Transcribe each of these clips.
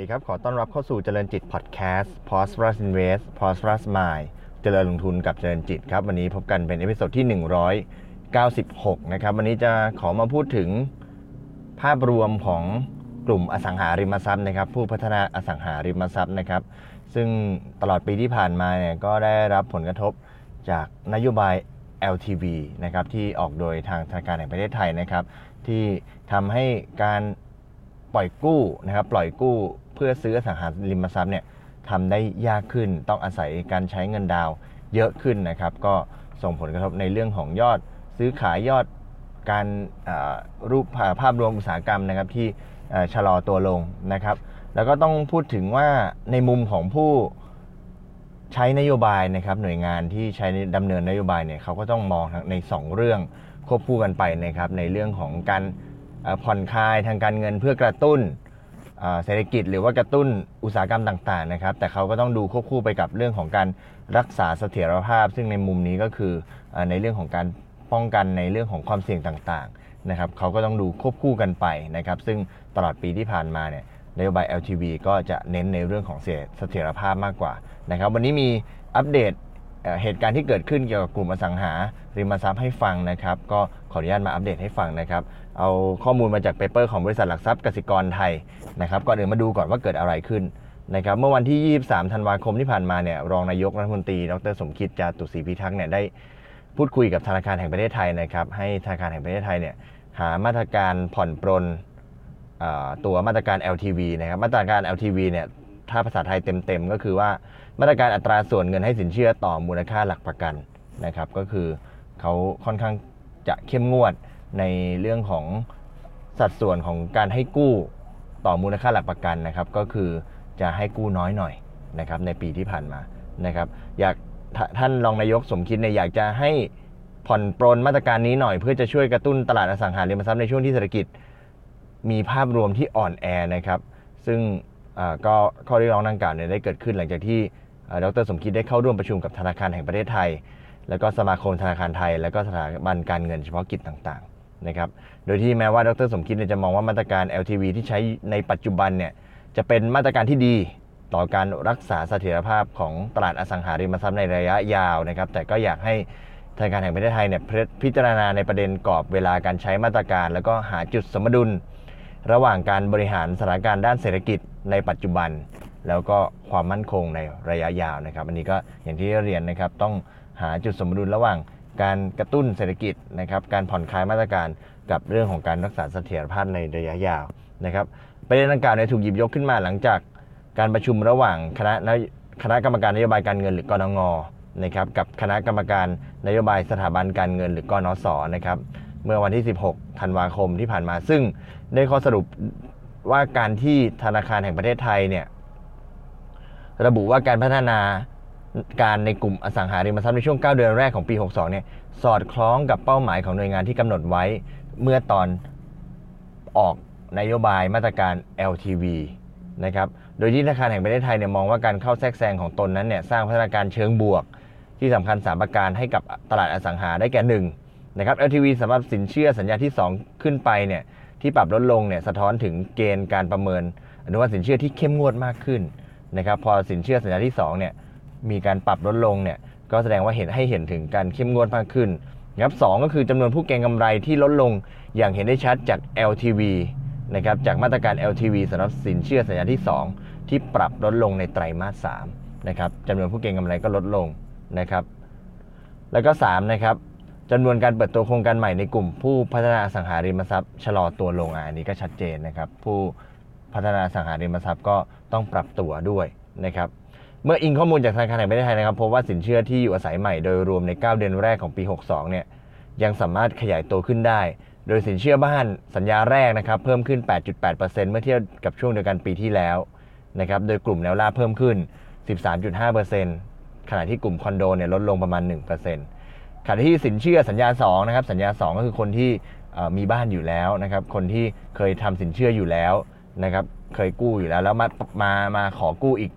สวัสดีครับ ขอต้อนรับเข้าสู่เจริญจิตพอดแคสต์ Prosperous Invest Prosperous Mind เจริญลงทุนกับเจริญจิตครับ วันนี้พบกันเป็น episode ที่ 196 นะครับ วันนี้จะขอมาพูดถึงภาพรวมของกลุ่มอสังหาริมทรัพย์นะครับ ผู้พัฒนาอสังหาริมทรัพย์นะครับ ซึ่งตลอดปีที่ผ่านมาเนี่ยก็ได้รับผลกระทบจากนโยบาย LTV นะครับที่ออกโดยทางธนาคารแห่งประเทศไทยนะครับ ที่ทำให้การปล่อยกู้นะครับปล่อยกู้ พื่อซื้ออสังหาริมทรัพย์เนี่ยทำได้ยากขึ้น ต้องอาศัยการใช้เงินดาวเยอะขึ้นนะครับ ก็ส่งผลกระทบในเรื่องของยอดซื้อขายยอดการรูปภาพรวมอุตสาหกรรมนะครับที่ชะลอตัวลงนะครับ แล้วก็ต้องพูดถึงว่าในมุมของผู้ใช้นโยบายนะครับหน่วยงานที่ใช้ดำเนินนโยบายเนี่ยเขาก็ต้องมองทางใน 2 เรื่องควบคู่กันไปนะครับในเรื่องของการผ่อนคลายทางการเงินเพื่อกระตุ้น เศรษฐกิจหรือว่ากระตุ้นอุตสาหกรรมต่างๆนะครับ แต่เขาก็ต้องดูควบคู่ไปกับเรื่องของการรักษาเสถียรภาพ ซึ่งในมุมนี้ก็คือเอ่อในเรื่องของการป้องกันในเรื่องของความเสี่ยงต่างๆนะครับเขาก็ต้องดูควบคู่กันไปนะครับ ซึ่งตลอดปีที่ผ่านมาเนี่ยนโยบาย LTV ก็จะเน้นในเรื่องของเสถียรภาพมากกว่านะครับ วันนี้มีอัปเดต เหตุการณ์ที่เกิดขึ้นเกี่ยวกับกลุ่มอสังหาริมทรัพย์ให้ฟังนะครับ ก็ขออนุญาตมาอัปเดตให้ฟังนะครับ เอาข้อมูลมาจาก paper ของบริษัทหลักทรัพย์กสิกรไทยนะครับก่อนอื่นมาดูก่อนว่าเกิดอะไรขึ้นนะครับเมื่อวันที่ 23 ธันวาคมที่ผ่านมาเนี่ยรองนายกรัฐมนตรี ดรสมคิดจาตุศรีพิทักษ์เนี่ยได้พูดคุยกับธนาคารแห่งประเทศไทยนะครับให้ธนาคารแห่งประเทศไทยเนี่ยหามาตรการผ่อนปรนตัวมาตรการ LTV นะครับมาตรการ LTV เนี่ย ถ้าภาษาไทยเต็มๆ ก็คือว่ามาตรการอัตราส่วนเงินให้สินเชื่อต่อมูลค่าหลักประกันนะครับ ก็คือเขาค่อนข้างจะเข้มงวดในเรื่องของสัดส่วนของการให้กู้ต่อมูลค่าหลักประกันนะครับ ก็คือจะให้กู้น้อยหน่อยนะครับในปีที่ผ่านมานะครับ อยากท่านรองนายกสมคิดเนี่ยอยากจะให้ผ่อนปรนมาตรการนี้หน่อยเพื่อจะช่วยกระตุ้นตลาดอสังหาริมทรัพย์ในช่วงที่เศรษฐกิจ มีภาพรวมที่อ่อนแอนะครับ ซึ่ง ก็ข้อเรียกร้องดังกล่าวเนี่ยได้เกิดขึ้นหลังจากที่ดรสมคิดได้เข้าร่วมประชุมกับธนาคารแห่งประเทศไทย แล้วก็สมาคมธนาคารไทย แล้วก็สถาบันการเงินเฉพาะกิจต่างๆนะครับโดยที่แม้ว่าดรสมคิดจะมองว่ามาตรการ LTV ที่ใช้ในปัจจุบันเนี่ยจะเป็นมาตรการที่ดีต่อการรักษาเสถียรภาพของตลาดอสังหาริมทรัพย์ในระยะยาวนะครับแต่ก็อยากให้ธนาคารแห่งประเทศไทยเนี่ยพิจารณาในประเด็นกรอบเวลาการใช้มาตรการ แล้วก็หาจุดสมดุล ระหว่างการบริหารสถานการณ์ด้านเศรษฐกิจ ในปัจจุบัน แล้วก็ความมั่นคงในระยะยาวนะครับ อันนี้ก็อย่างที่เรียนนะครับต้องหาจุดสมดุลระหว่างการกระตุ้นเศรษฐกิจนะครับการผ่อนคลายมาตรการกับเรื่องของการรักษาเสถียรภาพในระยะยาวนะครับประเด็นดังกล่าวเนี่ยถูกหยิบยกขึ้นมาหลังจากการประชุมระหว่างคณะนคณะกรรมการนโยบายการเงินหรือกนงนะครับกับคณะกรรมการนโยบายสถาบันการเงินหรือกนสนะครับเมื่อวันที่ 16 ธันวาคมที่ผ่านมา ซึ่งได้ข้อสรุป ว่าการที่ธนาคารแห่งประเทศไทยเนี่ยระบุว่าการพัฒนาการในกลุ่มอสังหาริมทรัพย์ในช่วง 9 เดือนแรกของปี 62 เนี่ยสอดคล้องกับเป้าหมายของหน่วยงานที่กำหนดไว้เมื่อตอนออกนโยบายมาตรการ LTV นะครับ โดยที่ธนาคารแห่งประเทศไทยเนี่ยมองว่าการเข้าแทรกแซงของตนนั้นเนี่ยสร้างพัฒนาการเชิงบวก ที่สำคัญ 3 ประการให้กับตลาดอสังหาได้แก่หนึ่งนะครับ LTV สำหรับสินเชื่อสัญญาที่ 2 ขึ้นไปเนี่ย ที่ปรับลดลงเนี่ยสะท้อนถึงเกณฑ์การประเมินอนุมัติสินเชื่อที่เข้มงวดมากขึ้นนะครับพอสินเชื่อสัญญาที่2เนี่ยมีการปรับลดลงเนี่ยก็แสดงว่าเห็นให้เห็นถึงการเข้มงวดมากขึ้นนะครับสก็คือจำนวนผู้เก็งกำไรที่ลดลงอย่างเห็นได้ชัดจาก LTV นะครับจากมาตรการ LTV สำหรับสินเชื่อสัญญาที่ 2 ที่ปรับลดลงในไตรมาส3นะครับจำนวนผู้เก็งกำไรก็ลดลงนะครับ แล้วก็3นะครับ จำนวนการเปิดตัวโครงการใหม่ในกลุ่ม ผู้พัฒนาสังหาริมทรัพย์ชะลอตัวลงอันนี้ก็ชัดเจนนะครับ ผู้พัฒนาสังหาริมทรัพย์ก็ต้องปรับตัวด้วยนะครับเมื่ออิงข้อมูลจากธนาคารแห่งประเทศไทยนะครับพบว่าสินเชื่อที่อยู่อาศัยใหม่โดยรวมใน 9 เดือนแรกของปี 62 เนี่ยยังสามารถขยายตัวขึ้นได้ โดยสินเชื่อบ้านสัญญาแรกนะครับเพิ่มขึ้น 8.8%เมื่อเทียบกับช่วงเดียวกันปีที่แล้วนะครับโดยกลุ่มแนวราบเพิ่มขึ้น 13.5%ขณะที่กลุ่มคอนโดเนี่ยลดลงประมาณ 1% ขณะที่สินเชื่อสัญญา2นะครับสัญญา 2 ก็คือคนที่มีบ้านอยู่แล้วนะครับคนที่เคยทำสินเชื่ออยู่แล้วนะครับเคยกู้อยู่แล้วแล้วมามามาขอกู้อีก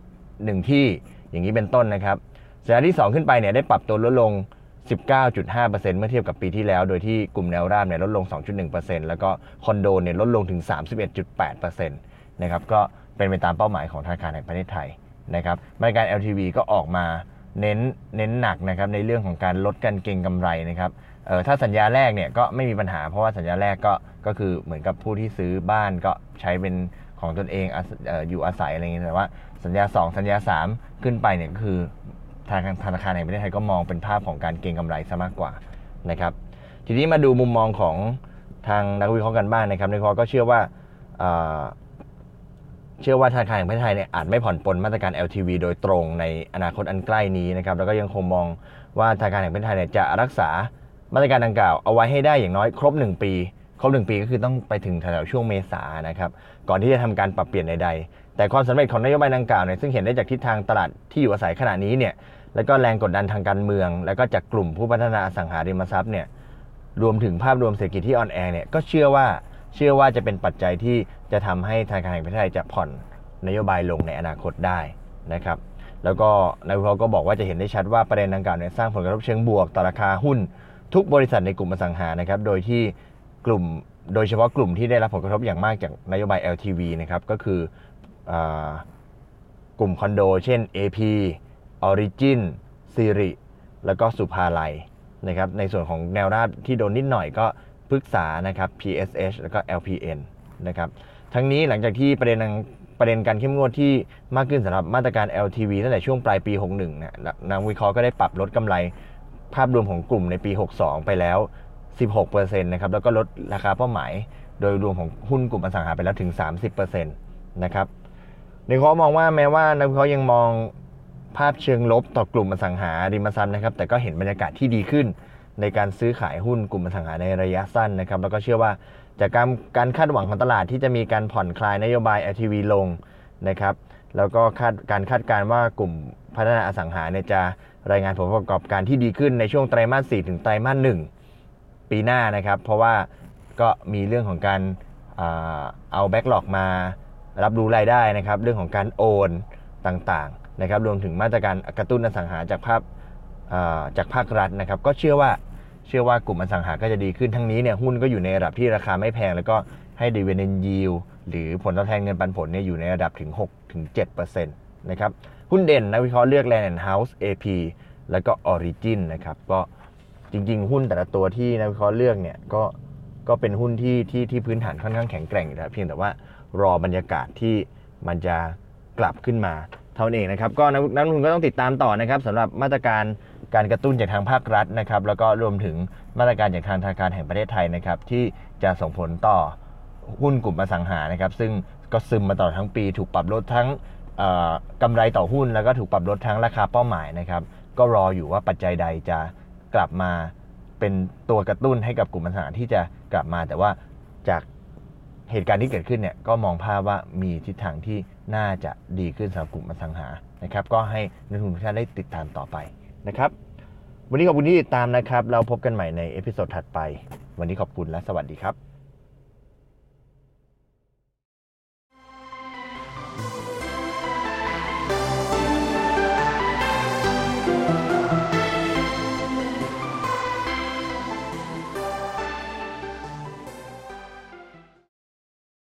หนึ่งที่อย่างนี้เป็นต้นนะครับสัญญาที่ 2 ขึ้นไปเนี่ยได้ปรับตัวลดลง 19.5%เมื่อเทียบกับปีที่แล้ว โดยที่กลุ่มแนวราบเนี่ยลดลง 2.1%แล้วก็คอนโดเนี่ยลดลงถึง 31.8%นะครับก็เป็นไปตามเป้าหมายของธนาคารแห่งประเทศไทยนะครับมาตรการ LTV ก็ออกมา เน้นเน้นหนักนะครับในเรื่องของการลดการเก็งกำไรนะครับเออถ้าสัญญาแรกเนี่ยก็ไม่มีปัญหา เพราะว่าสัญญาแรกก็ก็คือเหมือนกับผู้ที่ซื้อบ้านก็ใช้เป็นของตนเองอออยู่อาศัยอะไรเงี้ยแต่ว่าสัญญา 2 สัญญา 3 ขึ้นไปเนี่ยก็คือทางธนาคารแห่งประเทศไทยก็มองเป็นภาพของการเก็งกำไรซะมากกว่านะครับ ทีนี้มาดูมุมมองของทางนักวิเคราะห์กันบ้างนะครับนักวิเคราะห์ก็เชื่อว่า เชื่อว่าธนาคารแห่งประเทศไทยเนี่ยอาจไม่ผ่อนปลนมาตรการ LTV โดยตรงในอนาคตอันใกล้นี้นะครับแล้วก็ยังคงมองว่าธนาคารแห่งประเทศไทยเนี่ยจะรักษามาตรการดังกล่าวเอาไว้ให้ได้อย่างน้อยครบ 1 ปี ครบ 1 ปีก็คือต้องไปถึงแถวช่วงเมษานะครับก่อนที่จะทำการปรับเปลี่ยนใดๆ แต่ความสำเร็จของนโยบายดังกล่าวเนี่ยซึ่งเห็นได้จากทิศทางตลาดที่อยู่อาศัยขณะนี้เนี่ยแล้วก็แรงกดดันทางการเมือง แล้วก็จากกลุ่มผู้พัฒนาสังหาริมทรัพย์เนี่ยรวมถึงภาพรวมเศรษฐกิจที่อ่อนแอเนี่ยก็เชื่อว่า เชื่อว่าจะเป็นปัจจัยที่จะทำให้ธนาคารแห่งประเทศไทยจะผ่อนนโยบายลงในอนาคตได้นะครับ แล้วก็นายวิเคราะห์ก็บอกว่าจะเห็นได้ชัดว่าประเด็นดังกล่าวเนี่ยสร้างผลกระทบเชิงบวกต่อราคาหุ้น ทุกบริษัทในกลุ่มอสังหานะครับ โดยที่กลุ่มโดยเฉพาะกลุ่มที่ได้รับผลกระทบอย่างมากจากนโยบาย LTV นะครับก็คืออกลุ่มคอนโด เช่น AP Origin Siri แล้วก็สุภาลัยนะครับในส่วนของแนวราบที่โดนนิดหน่อยก็ พฤกษานะครับ PSH แล้วก็ LPN นะครับทั้งนี้หลังจากที่ประเด็นประเด็นการเข้มงวดที่มากขึ้นสำหรับมาตรการ LTV ตั้งแต่ช่วงปลายปี 61นี่ยนักวิเคราะห์ก็ได้ปรับลดกำไรภาพรวมของกลุ่มในปี 62 ไปแล้ว 16%นะครับแล้วก็ลดราคาเป้าหมาย โดยรวมของหุ้นกลุ่มอสังหาไปแล้วถึง 30%นะครับนักวิเครามองว่าแม้ว่านักวิเคราะห์ยังมองภาพเชิงลบต่อกลุ่มอสังหาริมทรัพย์นะครับแต่ก็เห็นบรรยากาศที่ดีขึ้น ในการซื้อขายหุ้นกลุ่มอสังหาในระยะสั้นนะครับ แล้วก็เชื่อว่าจากการการคาดหวังของตลาดที่จะมีการผ่อนคลายนโยบาย LTV ลงนะครับ แล้วก็คาดการคาดการณ์ว่ากลุ่มพัฒนาอสังหาเนี่ยจะรายงานผลประกอบการที่ดีขึ้นในช่วงไตรมาส 4 ถึงไตรมาส 1 ปีหน้านะครับ เพราะว่าก็มีเรื่องของการเอาแบ็กหลอกมารับรู้รายได้นะครับ เรื่องของการโอนต่างๆนะครับ รวมถึงมาตรการกระตุ้นอสังหาจากภาพ จากภาครัฐนะครับ ก็เชื่อว่าเชื่อว่ากลุ่มอสังหาก็จะดีขึ้นทั้งนี้เนี่ยหุ้นก็อยู่ในระดับที่ราคาไม่แพง แล้วก็ให้ดีเวนเนนยิวหรือผลตอบแทนเงินปันผลเนี่ยอยู่ในระดับถึง6ถึง7%นะครับหุ้นเด่นนักวิเคราะห์เลือก Land and House AP แล้วก็ Origin นะครับก็จริงๆ หุ้นแต่ละตัวที่นักวิเคราะห์เลือกเนี่ยก็ก็เป็นหุ้นที่ที่ที่พื้นฐานค่อนข้างแข็งแกร่งอยู่แล้วเพียงแต่ว่ารอบรรยากาศที่มันจะกลับขึ้นมาเท่านั้นเองนะครับก็นักนักลงทุนก็ต้องติดตามต่อนะครับสำหรับมาตรการ การกระตุ้นจากทางภาครัฐนะครับ แล้วก็รวมถึงมาตรการจากทางธนาคารแห่งประเทศไทยนะครับ ที่จะส่งผลต่อหุ้นกลุ่มอสังหานะครับ ซึ่งก็ซึมมาตลอดทั้งปี ถูกปรับลดทั้งกำไรต่อหุ้น แล้วก็ถูกปรับลดทั้งราคาเป้าหมายนะครับ ก็รออยู่ว่าปัจจัยใดจะกลับมาเป็นตัวกระตุ้นให้กับกลุ่มอสังหาที่จะกลับมา แต่ว่าจากเหตุการณ์ที่เกิดขึ้นเนี่ยก็มองภาพว่ามีทิศทางที่น่าจะดีขึ้นสำหรับกลุ่มอสังหานะครับ ก็ให้นักลงทุนทุกท่านได้ติดตามต่อไป นะครับ วันนี้ขอบคุณที่ติดตามนะครับ เราพบกันใหม่ใน episode ถัดไป วันนี้ขอบคุณและสวัสดีครับ